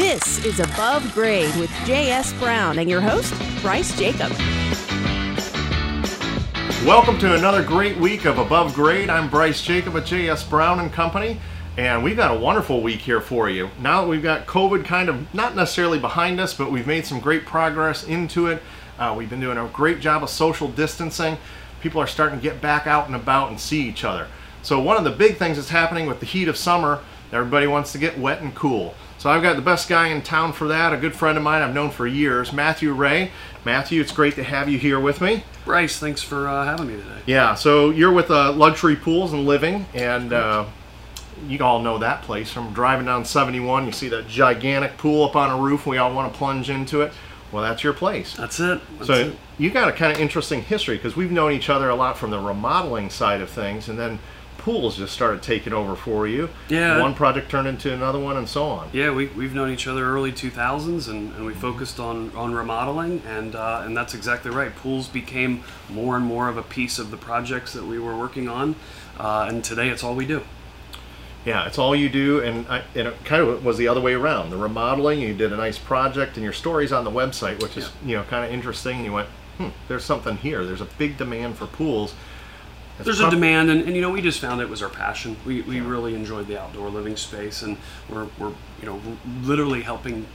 This is Above Grade with J.S. Brown and your host, Bryce Jacob. Welcome to another great week of Above Grade. I'm Bryce Jacob at J.S. Brown and Company, and we've got a wonderful week here for you. Now that we've got COVID kind of not necessarily behind us, but we've made some great progress into it. Uh, we've been doing a great job of social distancing. People are starting to get back out and about and see each other. So one of the big things that's happening with the heat of summer, everybody wants to get wet and cool. So I've got the best guy in town for that, a good friend of mine I've known for years, Matthew Ray. Matthew, it's great to have you here with me. Bryce, thanks for uh, having me today. Yeah, so you're with uh, Luxury Pools and Living, and uh, you all know that place from driving down 71. You see that gigantic pool up on a roof. We all want to plunge into it. Well, that's your place. That's it. That's so it. you got a kind of interesting history because we've known each other a lot from the remodeling side of things, and then pools just started taking over for you. Yeah. One project turned into another one, and so on. Yeah, we, we've known each other early 2000s, and, and we focused on, on remodeling, and uh, and that's exactly right. Pools became more and more of a piece of the projects that we were working on, uh, and today it's all we do. Yeah, it's all you do, and, I, and it kind of was the other way around. The remodeling, you did a nice project, and your story's on the website, which is you know kind of interesting. You went, hmm, there's something here. There's a big demand for pools. There's a demand, and, and you know, we just found it was our passion. We, we really enjoyed the outdoor living space, and we're, we're you know we're literally helping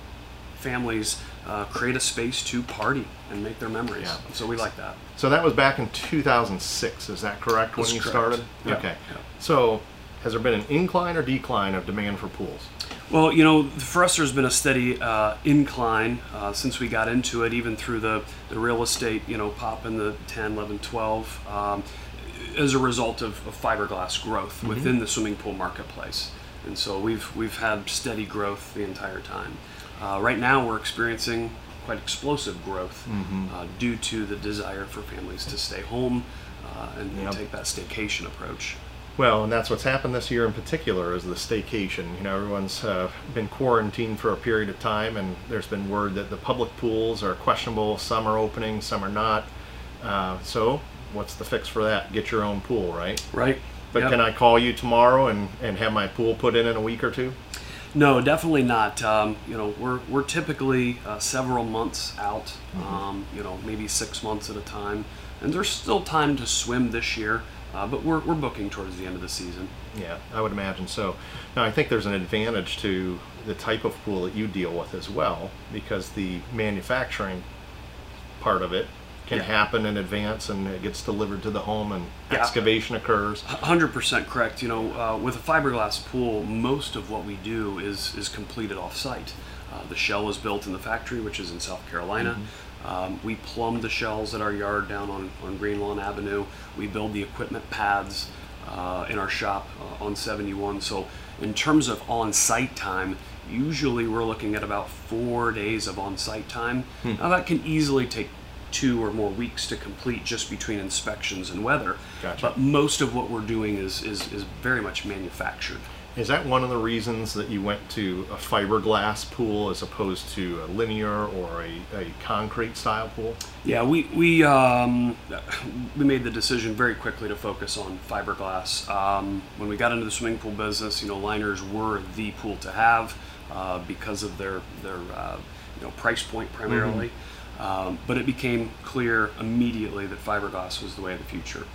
families uh, create a space to party and make their memories. Yeah. So we like that. So that was back in 2006. Is that correct? That's when you correct. started? Yeah, Okay. yeah. So has there been an incline or decline of demand for pools? Well, you know, for us, there's been a steady uh, incline uh, since we got into it, even through the, the real estate, you know, pop in the 10, 11, 12, um, as a result of, of fiberglass growth within the swimming pool marketplace. And so we've, we've had steady growth the entire time. Uh, right now, we're experiencing quite explosive growth uh, due to the desire for families to stay home uh, and, and Yep. take that staycation approach. Well, and that's what's happened this year in particular is the staycation. You know, everyone's uh, been quarantined for a period of time, and there's been word that the public pools are questionable. Some are opening, some are not. Uh, so, what's the fix for that? Get your own pool, right? Right? But Yep. can I call you tomorrow and, and have my pool put in in a week or two? No, definitely not. Um, you know, we're, we're typically uh, several months out, um, you know, maybe six months at a time. And there's still time to swim this year, uh, but we're, we're booking towards the end of the season. Yeah, I would imagine so. Now, I think there's an advantage to the type of pool that you deal with as well, because the manufacturing part of it can Yeah. happen in advance and it gets delivered to the home and Yeah. excavation occurs. 100% correct. You know, uh, with a fiberglass pool, most of what we do is, is completed off site. Uh, the shell is built in the factory, which is in South Carolina. Um, we plumb the shells at our yard down on, on Green Lawn Avenue. We build the equipment pads uh, in our shop uh, on 71. So, in terms of on site time, usually we're looking at about four days of on site time. Now, that can easily take two or more weeks to complete just between inspections and weather. Gotcha. But most of what we're doing is, is, is very much manufactured. Is that one of the reasons that you went to a fiberglass pool as opposed to a liner or a, a concrete style pool? Yeah, we we um, we made the decision very quickly to focus on fiberglass. Um, when we got into the swimming pool business, you know, liners were the pool to have uh, because of their their uh, you know price point primarily. Um, but it became clear immediately that fiberglass was the way of the future.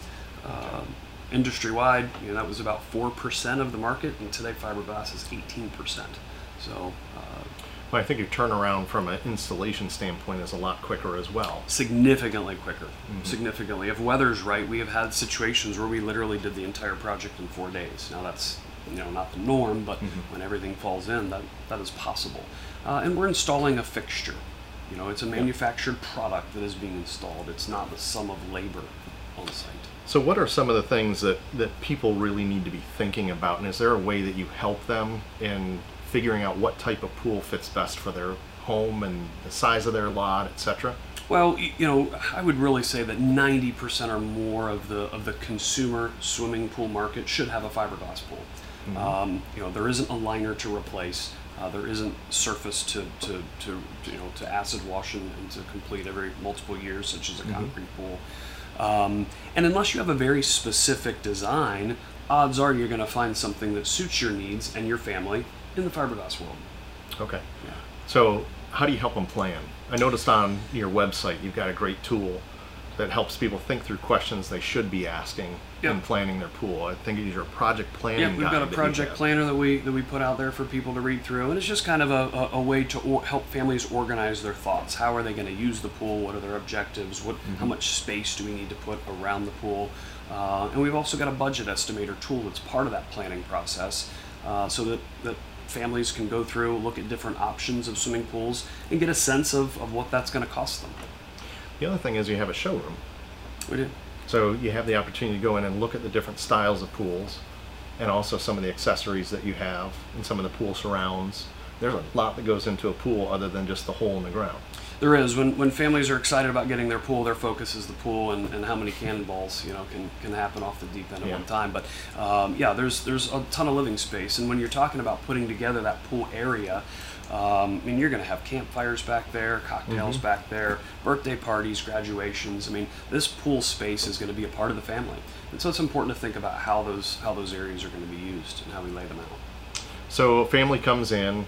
Um, industry wide, you know, that was about four percent of the market, and today fiberglass is eighteen percent. So. Uh, Well, I think your turnaround from an installation standpoint is a lot quicker as well. significantly quicker. Significantly. If weather's right, we have had situations where we literally did the entire project in four days. Now that's you know not the norm, but when everything falls in, that that is possible. Uh, and we're installing a fixture. You know, it's a manufactured product that is being installed. It's not the sum of labor on site. So, what are some of the things that, that people really need to be thinking about? And is there a way that you help them in figuring out what type of pool fits best for their home and the size of their lot, etc.? Well, you know, I would really say that 90% or more of the of the consumer swimming pool market should have a fiberglass pool. Um, you know, there isn't a liner to replace. Uh, there isn't surface to, to, to, you know to acid wash and, and to complete every multiple years, such as a concrete pool. Um, and unless you have a very specific design, odds are you're going to find something that suits your needs and your family in the fiberglass world. Okay. Yeah. So, how do you help them plan? I noticed on your website you've got a great tool that helps people think through questions they should be asking Yep. in planning their pool. I think it's your project planning. Yeah, we've got a project planner that we that we put out there for people to read through, and it's just kind of a, a, a way to or, help families organize their thoughts. How are they going to use the pool? What are their objectives? What Mm-hmm. how much space do we need to put around the pool? Uh, and we've also got a budget estimator tool that's part of that planning process, uh, so that that families can go through, look at different options of swimming pools, and get a sense of, of what that's going to cost them. The other thing is you have a showroom. We do. So you have the opportunity to go in and look at the different styles of pools and also some of the accessories that you have and some of the pool surrounds. There's a lot that goes into a pool other than just the hole in the ground. There is. When, when families are excited about getting their pool, their focus is the pool and, and how many cannonballs you know can, can happen off the deep end at Yeah. one time. But um, yeah, there's there's a ton of living space, and when you're talking about putting together that pool area, um, I mean you're going to have campfires back there, cocktails Mm-hmm. back there, birthday parties, graduations. I mean this pool space is going to be a part of the family, and so it's important to think about how those how those areas are going to be used and how we lay them out. So a family comes in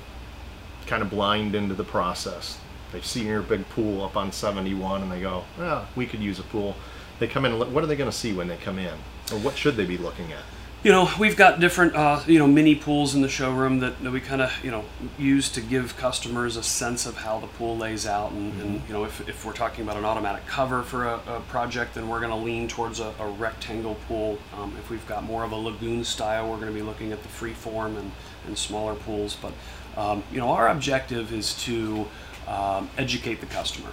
kind of blind into the process. They see your big pool up on 71 and they go, well, we could use a pool. They come in what are they going to see when they come in? Or what should they be looking at? You know, we've got different, uh, you know, mini pools in the showroom that, that we kind of, you know, use to give customers a sense of how the pool lays out. And, and you know, if, if we're talking about an automatic cover for a, a project, then we're going to lean towards a, a rectangle pool. Um, if we've got more of a lagoon style, we're going to be looking at the free form and, and smaller pools. But, um, you know, our objective is to um, educate the customer.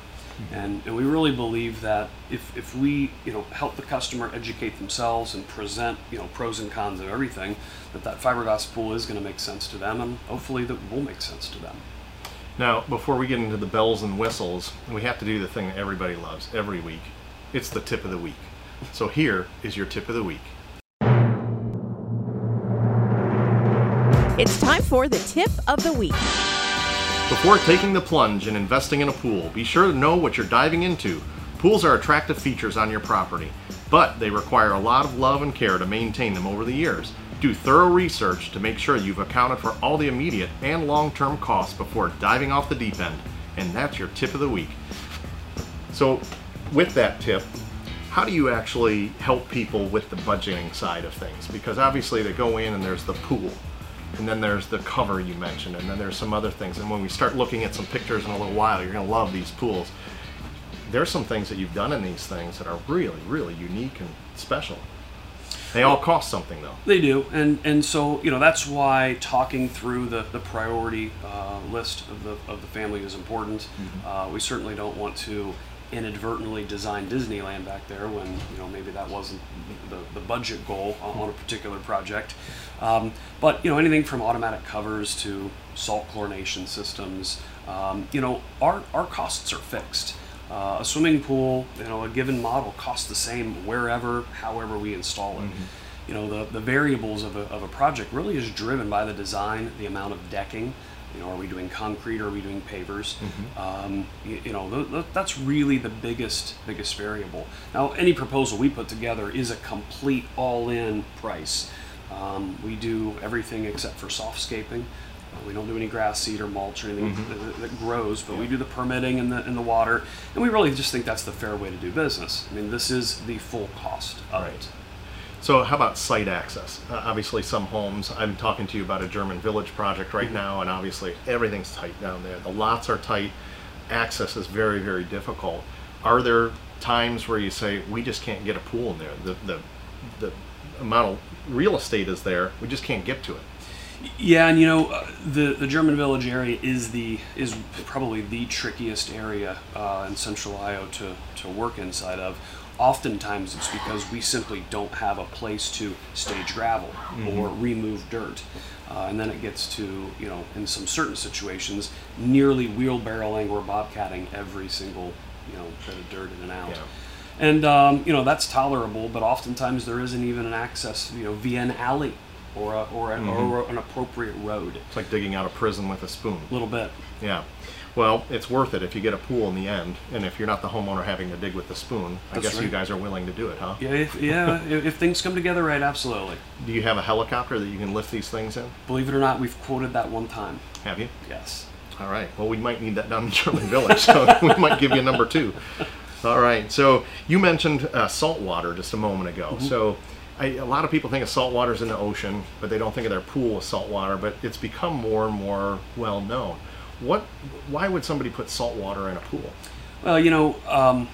And, and we really believe that if, if we you know help the customer educate themselves and present you know pros and cons of everything, that that fiberglass pool is going to make sense to them, and hopefully that will make sense to them. Now, before we get into the bells and whistles, we have to do the thing that everybody loves every week. It's the tip of the week. So here is your tip of the week. It's time for the tip of the week. Before taking the plunge and investing in a pool, be sure to know what you're diving into. Pools are attractive features on your property, but they require a lot of love and care to maintain them over the years. Do thorough research to make sure you've accounted for all the immediate and long term costs before diving off the deep end. And that's your tip of the week. So, with that tip, how do you actually help people with the budgeting side of things? Because obviously they go in and there's the pool, and then there's the cover you mentioned, and then there's some other things. And when we start looking at some pictures in a little while, you're going to love these pools. There's some things that you've done in these things that are really, really unique and special. They all cost something though. They do, and and so you know that's why talking through the the priority uh, list of the of the family is important. Uh, we certainly don't want to inadvertently design Disneyland back there when you know maybe that wasn't the, the budget goal on, a particular project. Um, but you know anything from automatic covers to salt chlorination systems, um, you know our our costs are fixed. Uh, a swimming pool, you know, a given model costs the same wherever, however we install it. You know, the, the variables of a, of a project really is driven by the design, the amount of decking. You know, are we doing concrete or are we doing pavers? Um, you, you know, th- th- that's really the biggest biggest variable. Now, any proposal we put together is a complete all-in price. Um, we do everything except for softscaping. Uh, we don't do any grass seed or mulch or anything that, that grows, but we do the permitting and the, and the water, and we really just think that's the fair way to do business. I mean, this is the full cost of Right. it. So, how about site access? Uh, obviously, some homes, I'm talking to you about a German village project right now, and obviously, everything's tight down there. The lots are tight, access is very, very difficult. Are there times where you say, we just can't get a pool in there? The, the, the amount of real estate is there, we just can't get to it. Yeah, and you know, uh, the the German Village area is the is probably the trickiest area uh, in Central Ohio to to work inside of. Oftentimes, it's because we simply don't have a place to stage gravel or remove dirt, uh, and then it gets to you know, in some certain situations, nearly wheelbarrowing or bobcatting every single you know bit of dirt in and out. Yeah. And um, you know that's tolerable, but oftentimes there isn't even an access, you know, via an alley or a, or, a, or an appropriate road. It's like digging out a prison with a spoon. A little bit. Yeah. Well, it's worth it if you get a pool in the end, and if you're not the homeowner having to dig with the spoon, I That's guess you guys are willing to do it, huh? Yeah, if, yeah. if, if things come together right, absolutely. Do you have a helicopter that you can lift these things in? Believe it or not, we've quoted that one time. Have you? Yes. All right. Well, we might need that down in German Village, so we might give you a number two. All right. So you mentioned uh, salt water just a moment ago. So I, a lot of people think of salt water as in the ocean, but they don't think of their pool as salt water. But it's become more and more well known. What? Why would somebody put salt water in a pool? Well, you know, um,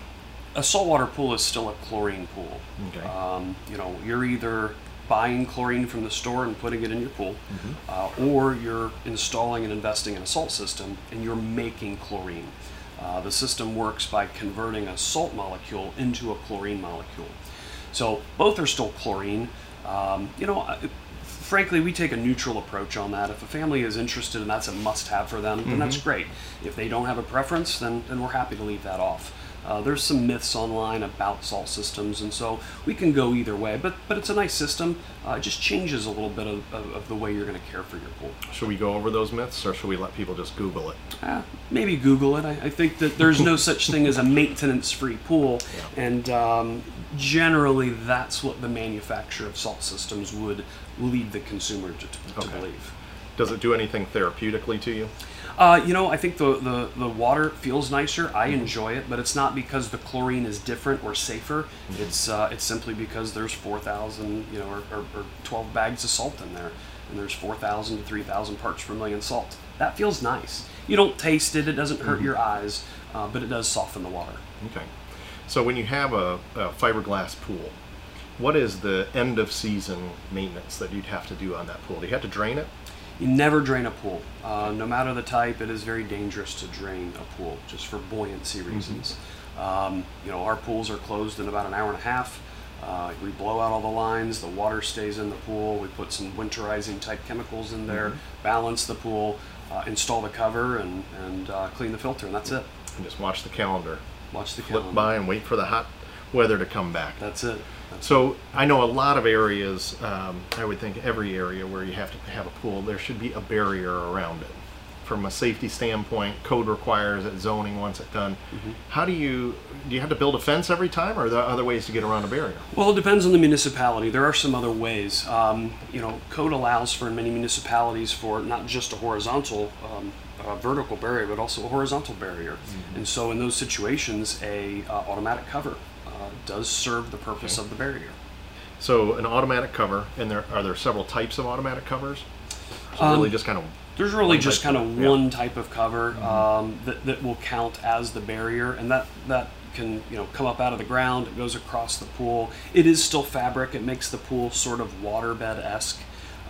a saltwater pool is still a chlorine pool. Okay. Um, you know, you're either buying chlorine from the store and putting it in your pool, uh, or you're installing and investing in a salt system and you're making chlorine. Uh, the system works by converting a salt molecule into a chlorine molecule. So both are still chlorine. Um, you know, frankly, we take a neutral approach on that. If a family is interested and that's a must-have for them, then that's great. If they don't have a preference, then, then we're happy to leave that off. Uh, there's some myths online about salt systems, and so we can go either way. But but it's a nice system. Uh, it just changes a little bit of, of, of the way you're going to care for your pool. Should we go over those myths, or should we let people just Google it? Uh, maybe Google it. I, I think that there's no such thing as a maintenance-free pool, and um, generally that's what the manufacturer of salt systems would lead the consumer to, to, to believe. Does it do anything therapeutically to you? Uh, you know, I think the, the, the water feels nicer. I enjoy it, but it's not because the chlorine is different or safer. It's uh, it's simply because there's 4,000, you know, or, or, or 12 bags of salt in there, and there's 4,000 to 3,000 parts per million salt. That feels nice. You don't taste it; it doesn't hurt your eyes, uh, but it does soften the water. Okay. So when you have a, a fiberglass pool, what is the end of season maintenance that you'd have to do on that pool? Do you have to drain it? You never drain a pool. Uh, no matter the type, it is very dangerous to drain a pool just for buoyancy reasons. Um, you know, our pools are closed in about an hour and a half. Uh, we blow out all the lines, the water stays in the pool. We put some winterizing type chemicals in there, balance the pool, uh, install the cover, and, and uh, clean the filter, and that's it. And just watch the calendar Watch the flip calendar. by and wait for the hot weather to come back. That's it. So I know a lot of areas. Um, I would think every area where you have to have a pool, there should be a barrier around it. From a safety standpoint, code requires it. Zoning wants it done. Mm-hmm. How do you do? You have to build a fence every time, or are there other ways to get around a barrier? Well, it depends on the municipality. There are some other ways. Um, you know, code allows for in many municipalities for not just a horizontal, um, uh, vertical barrier, but also a horizontal barrier. And so, in those situations, a uh, automatic cover does serve the purpose of the barrier. So an automatic cover, and there are there several types of automatic covers. So Um, really, just kind of There's really just kind of- yeah. Mm-hmm. one type of cover um, that, that will count as the barrier, and that that can you know come up out of the ground. It goes across the pool. It is still fabric. It makes the pool sort of waterbed esque,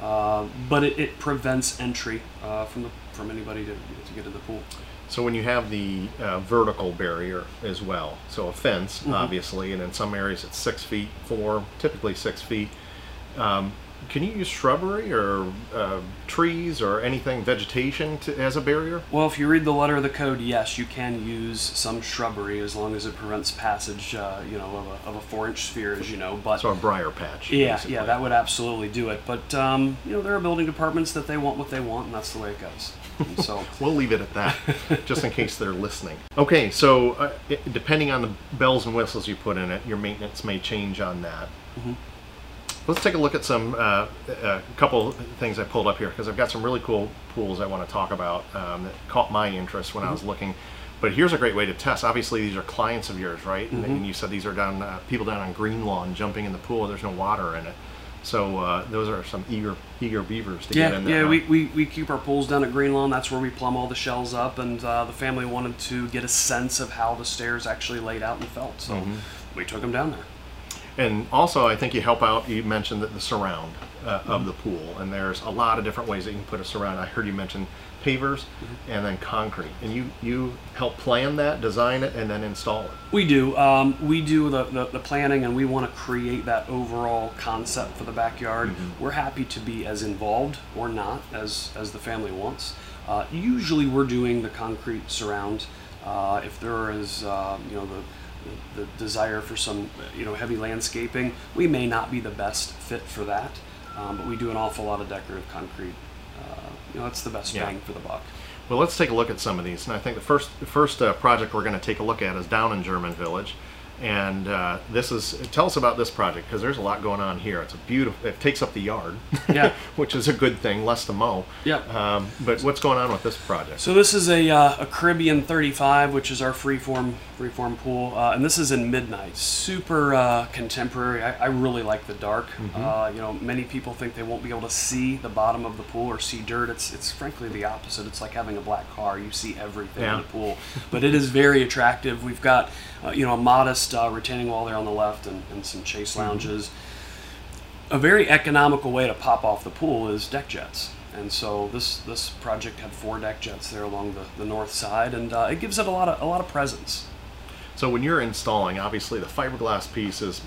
uh, but it, it prevents entry uh, from the from anybody to, to get in the pool. So when you have the uh, vertical barrier as well, so a fence, Mm-hmm. obviously, and in some areas it's six feet, four, typically six feet. Um, can you use shrubbery or uh, trees or anything, vegetation to, as a barrier? Well, if you read the letter of the code, yes, you can use some shrubbery as long as it prevents passage, uh, you know, of a, of a four-inch sphere, as you know. But So a briar patch. Yeah, basically. yeah, that would absolutely do it. But um, you know, there are building departments that they want what they want, and that's the way it goes. And so, We'll leave it at that, just in case they're listening. Okay, so uh, it, depending on the bells and whistles you put in it, your maintenance may change on that. Mm-hmm. Let's take a look at some uh, a couple things I pulled up here because I've got some really cool pools I want to talk about um, that caught my interest when I Mm-hmm. was looking. But here's a great way to test. Obviously, these are clients of yours, right? And- Mm-hmm. And you said these are down uh, people down on Green Lawn jumping in the pool. There's no water in it, so uh, those are some eager eager beavers to get in there. yeah, huh? we, we, we keep our pools down at Green Lawn. That's where we plumb all the shells up, and uh, the family wanted to get a sense of how the stairs actually laid out and felt. So Mm-hmm. we took them down there. And also, I think you help out. You mentioned that the surround uh, of the pool, and there's a lot of different ways that you can put a surround. I heard you mention pavers and then concrete, and you you help plan that, design it, and then install it. We do. Um, we do the, the, the planning, and we want to create that overall concept for the backyard. We're happy to be as involved or not as, as the family wants. Uh, usually, we're doing the concrete surround. Uh, if there is, uh, you know, the, the, desire for some, you know, heavy landscaping, we may not be the best fit for that. um, but we do an awful lot of decorative concrete. Uh, you know, it's the best Yeah. bang for the buck. Well, let's take a look at some of these. And I think the first the first uh, project we're going to take a look at is down in German Village. And uh, this is tell us about this project because there's a lot going on here. It's a beautiful. It takes up the yard, Yeah. which is a good thing, less to mow. Yep. Um, but what's going on with this project? So this is a, uh, a Caribbean 35, which is our freeform freeform pool, uh, and this is in midnight. Super uh, contemporary. I, I really like the dark. Uh, you know, many people think they won't be able to see the bottom of the pool or see dirt. It's it's frankly the opposite. It's like having a black car. You see everything Yeah. in the pool, but it is very attractive. We've got uh, you know a modest uh, retaining wall there on the left and, and some chase lounges a very economical way to pop off the pool is deck jets. And so this this project had four deck jets there along the, the north side, and uh, it gives it a lot of a lot of presence. So when you're installing, obviously the fiberglass piece is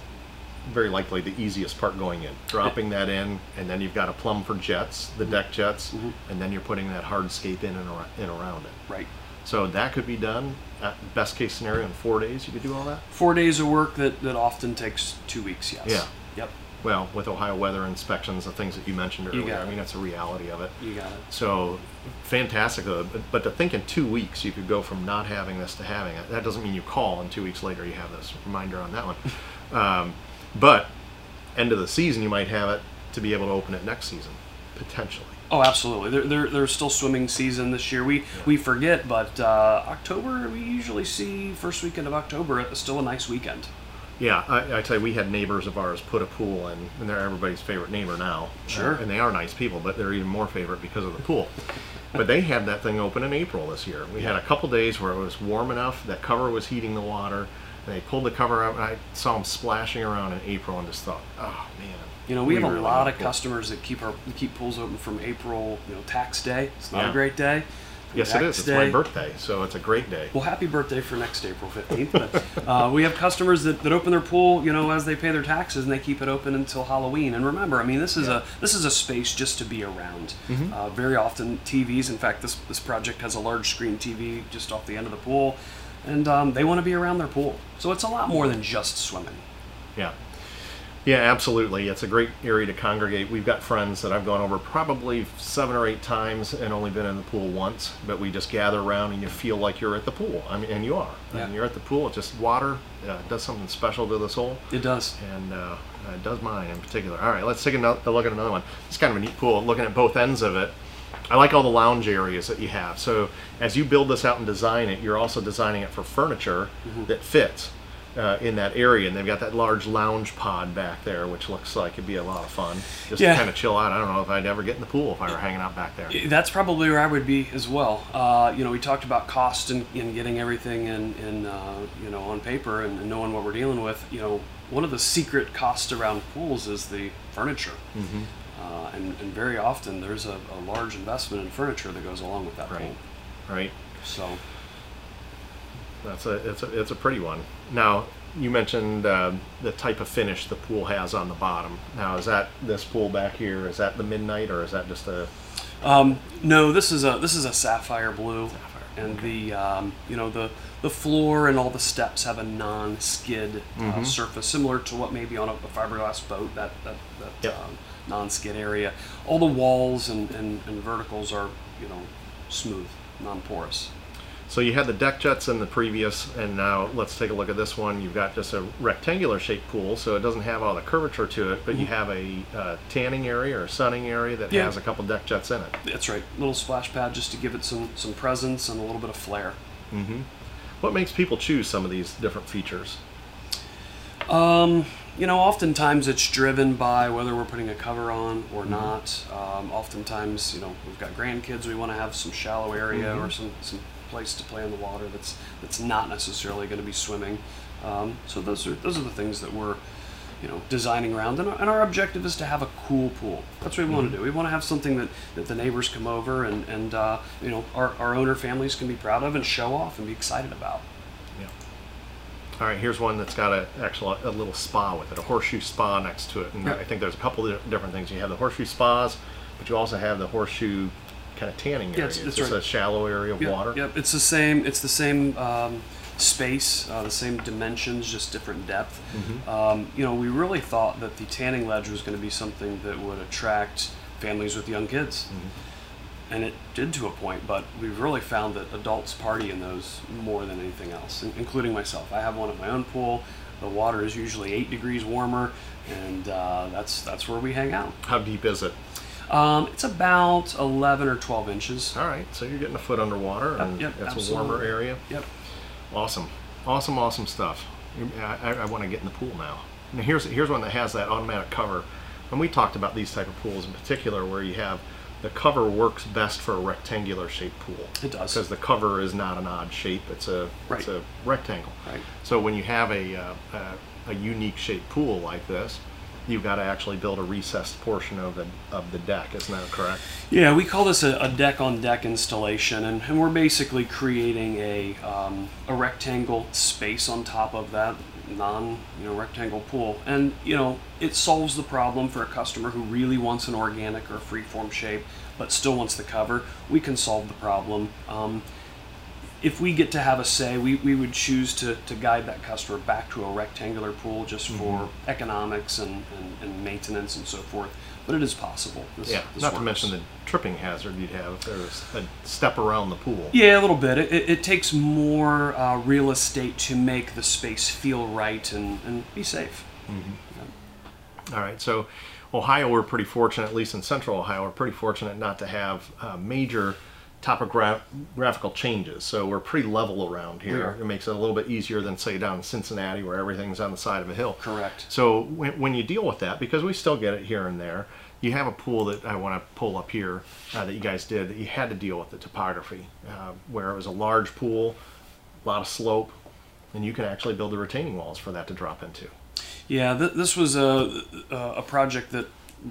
very likely the easiest part going in. Dropping that in, and then you've got a plumb for jets, the deck jets, and then you're putting that hardscape in and around it. Right. So that could be done best case scenario in four days. You could do all that. Four days of work that, that often takes two weeks. Yes. Yeah. Yep. Well, with Ohio weather inspections, the things that you mentioned You earlier, got I mean, that's a reality of it. You got it. So fantastic, though. But, but to think in two weeks you could go from not having this to having it, that doesn't mean you call and two weeks later you have this reminder on that one. um, but end of the season, you might have it to be able to open it next season, potentially. Oh, absolutely. There, there, there's still swimming season this year. We we forget, but uh, October we usually see first weekend of October. It's still a nice weekend. Yeah, I, I tell you, we had neighbors of ours put a pool in, and they're everybody's favorite neighbor now. Sure. Uh, and they are nice people, but they're even more favorite because of the pool. but they had that thing open in April this year. We had a couple days where it was warm enough that cover was heating the water. And they pulled the cover up, and I saw them splashing around in April, and just thought, oh man. You know, we, have a really lot of a pool." customers that keep our keep pools open from April. You know, tax day. It's not Yeah. a great day. From Yes, it is. tax It's my birthday, so it's a great day. Well, happy birthday for next April 15th. But uh, we have customers that, that open their pool, you know, as they pay their taxes, and they keep it open until Halloween. And remember, I mean, this is a this is a space just to be around. Mm-hmm. Uh, very often, TVs. In fact, this this project has a large screen TV just off the end of the pool, and um, they want to be around their pool. So it's a lot more than just swimming. Yeah. Yeah, absolutely. It's a great area to congregate. We've got friends that I've gone over probably seven or eight times and only been in the pool once, but we just gather around and you feel like you're at the pool. I mean, and you are. Yeah. And you're at the pool. It's just water. Uh, it does something special to the soul, It does. and uh, it does mine in particular. All right, let's take another, a look at another one. It's kind of a neat pool. Looking at both ends of it, I like all the lounge areas that you have. So as you build this out and design it, you're also designing it for furniture that fits uh, in that area. And they've got that large lounge pod back there, which looks like it'd be a lot of fun. Just Yeah. to kind of chill out. I don't know if I'd ever get in the pool if I were hanging out back there. That's probably where I would be as well. Uh, you know, we talked about cost and, and getting everything in, in uh, you know, on paper and, and knowing what we're dealing with. You know, one of the secret costs around pools is the furniture. Mm-hmm. Uh, and, and very often there's a, a large investment in furniture that goes along with that Right. pool. Right. So, That's a it's a it's a pretty one. Now you mentioned uh, the type of finish the pool has on the bottom. Now is that this pool back here? Is that the midnight or is that just a um, no, this is a this is a sapphire blue, and the um, you know the the floor and all the steps have a non-skid Mm-hmm. uh, surface, similar to what may be on a, a fiberglass boat. That that, that Yep. um, non-skid area. All the walls and, and, and verticals are you know smooth, non-porous. So you had the deck jets in the previous, and now let's take a look at this one. You've got just a rectangular shaped pool, so it doesn't have all the curvature to it, but you have a uh, tanning area or a sunning area that Mm-hmm. Yeah. has a couple deck jets in it. That's right, little splash pad just to give it some some presence and a little bit of flair. What makes people choose some of these different features? Um, you know, oftentimes it's driven by whether we're putting a cover on or not. Um, oftentimes, you know, we've got grandkids. We want to have some shallow area or some, some place to play in the water that's that's not necessarily going to be swimming. Um, so those are those are the things that we're you know designing around and our, and our objective is to have a cool pool that's what we want to do we want to have something that, that the neighbors come over and, and uh, you know our, our owner families can be proud of and show off and be excited about. All right, here's one that's got a actual a little spa with it, a horseshoe spa next to it, and Yeah. I think there's a couple of different things. You have the horseshoe spas, but you also have the horseshoe kind of tanning area. Yeah, it's- it's just right. a shallow area of Yep, water. Yep, it's the same. It's the same um, space, uh, the same dimensions, just different depth. Um, you know, we really thought that the tanning ledge was going to be something that would attract families with young kids. And it did to a point, but we've really found that adults party in those more than anything else, including myself. I have one at my own pool. The water is usually eight degrees warmer, and uh, that's that's where we hang out. How deep is it? Um, it's about 11 or 12 inches. All right, so you're getting a foot underwater, and yep, that's a warmer area. Yep. Awesome, awesome, awesome stuff. I, I, I want to get in the pool now. Now here's here's one that has that automatic cover, and we talked about these type of pools in particular, where you have the cover works best for a rectangular shaped pool. It does. because the cover is not an odd shape; it's a Right. it's a rectangle. Right. So when you have a uh, a, a unique shaped pool like this, you've got to actually build a recessed portion of the of the deck. Isn't that correct? Yeah, we call this a, a deck on deck installation, and, and we're basically creating a, um, a rectangle space on top of that non you know rectangle pool, and you know it solves the problem for a customer who really wants an organic or freeform shape, but still wants the cover. We can solve the problem. Um, if we get to have a say, we, we would choose to, to guide that customer back to a rectangular pool just for economics and, and, and maintenance and so forth. But it is possible. This, Yeah. this Not to mention the tripping hazard you'd have if there was a step around the pool. Yeah, a little bit. It, it, it takes more uh, real estate to make the space feel right and, and be safe. All right, so Ohio, we're pretty fortunate, at least in central Ohio, we're pretty fortunate not to have uh, major topographical changes. So we're pretty level around here. It makes it a little bit easier than, say, down in Cincinnati where everything's on the side of a hill. Correct. So when, when you deal with that, because we still get it here and there, you have a pool that I want to pull up here uh, that you guys did that you had to deal with the topography, uh, where it was a large pool, a lot of slope, and you can actually build the retaining walls for that to drop into. Yeah, th- this was a a project that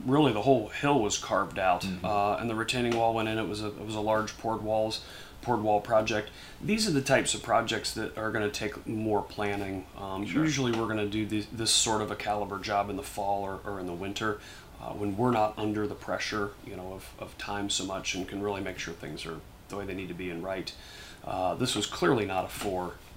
really the whole hill was carved out, uh, and the retaining wall went in. It was a it was a large poured walls poured wall project. These are the types of projects that are going to take more planning. Um, Usually, we're going to do this, this sort of a caliber job in the fall or, or in the winter. Uh, when we're not under the pressure, you know, of, of time so much, and can really make sure things are the way they need to be and right. Uh, this was clearly not a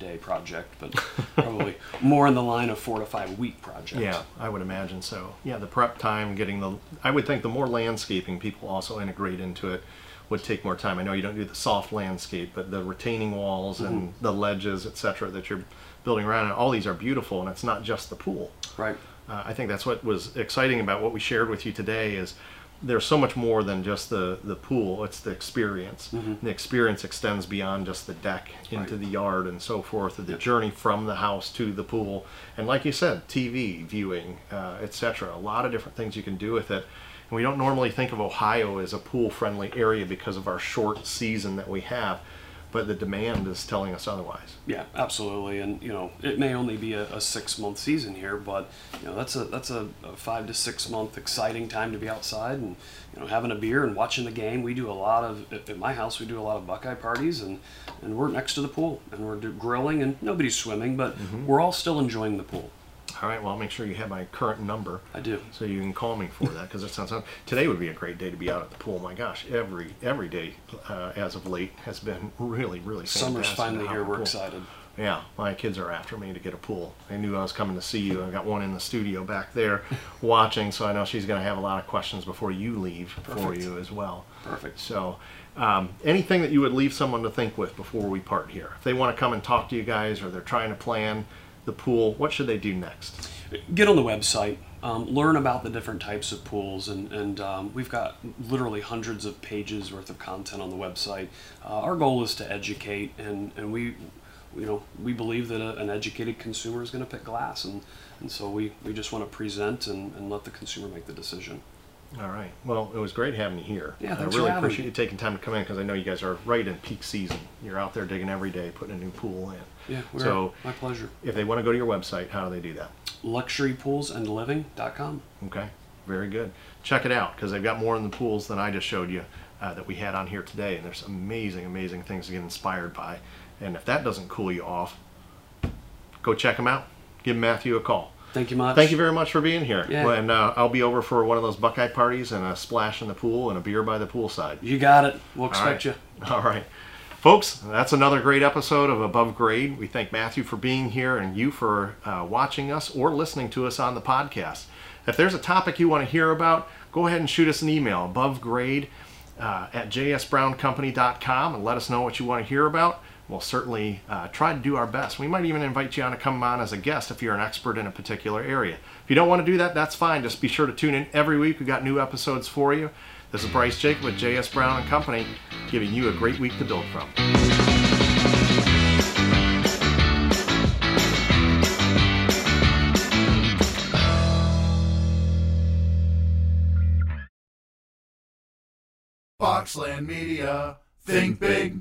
four-day project, but probably more in the line of four to five week project. Yeah, I would imagine so. Yeah, the prep time, getting the, I would think the more landscaping people also integrate into it would take more time. I know you don't do the soft landscape, but the retaining walls and the ledges, et cetera, that you're building around, and all these are beautiful, and it's not just the pool. Right. Uh, I think that's what was exciting about what we shared with you today is there's so much more than just the, the pool. It's the experience. The experience extends beyond just the deck into Right. the yard and so forth. The journey from the house to the pool, and like you said, TV viewing, uh, etc. A lot of different things you can do with it. And we don't normally think of Ohio as a pool-friendly area because of our short season that we have, but the demand is telling us otherwise. Yeah, absolutely. And you know, it may only be a, a six-month season here, but you know, that's a that's a, a five to six-month exciting time to be outside and you know having a beer and watching the game. We do a lot of at at my house. We do a lot of Buckeye parties, and and we're next to the pool and we're grilling and nobody's swimming, but mm-hmm. we're all still enjoying the pool. All right, well, I'll make sure you have my current number. I do. So you can call me for that because it sounds. Like today would be a great day to be out at the pool. My gosh, every every day uh, as of late has been really really. Summer's finally here. We're excited. Yeah, my kids are after me to get a pool. They knew I was coming to see you. I got one in the studio back there watching, so I know she's going to have a lot of questions before you leave for you as well. Perfect. So, um, anything that you would leave someone to think with before we part here? If they want to come and talk to you guys, or they're trying to plan the pool, what should they do next? get on the website, um, learn about the different types of pools, and, and um, we've got literally hundreds of pages worth of content on the website. Uh, our goal is to educate, and, and we, you know, we believe that a, an educated consumer is going to pick glass, and, and so we, we just want to present and, and let the consumer make the decision. All right. Well, it was great having you here. Yeah, I thanks for really having appreciate me. you taking time to come in because I know you guys are right in peak season. You're out there digging every day, putting a new pool in. Yeah, we're, So, my pleasure. if they want to go to your website, how do they do that? Luxurypoolsandliving.com. Okay, very good. Check it out because they've got more in the pools than I just showed you uh, that we had on here today, and there's amazing, amazing things to get inspired by. And if that doesn't cool you off, go check them out. Give Matthew a call. Thank you much. Thank you very much for being here. Yeah. And uh, I'll be over for one of those Buckeye parties and a splash in the pool and a beer by the poolside. You got it. We'll expect right. you. All right. Folks, that's another great episode of Above Grade. We thank Matthew for being here and you for uh, watching us or listening to us on the podcast. If there's a topic you want to hear about, go ahead and shoot us an email, above grade uh, at jsbrowncompany.com, and let us know what you want to hear about. We'll certainly uh, try to do our best. We might even invite you on to come on as a guest if you're an expert in a particular area. If you don't want to do that, that's fine. Just be sure to tune in every week. We've got new episodes for you. This is Bryce Jacob with JS Brown and Company, giving you a great week to build from. Boxland Media. Think big.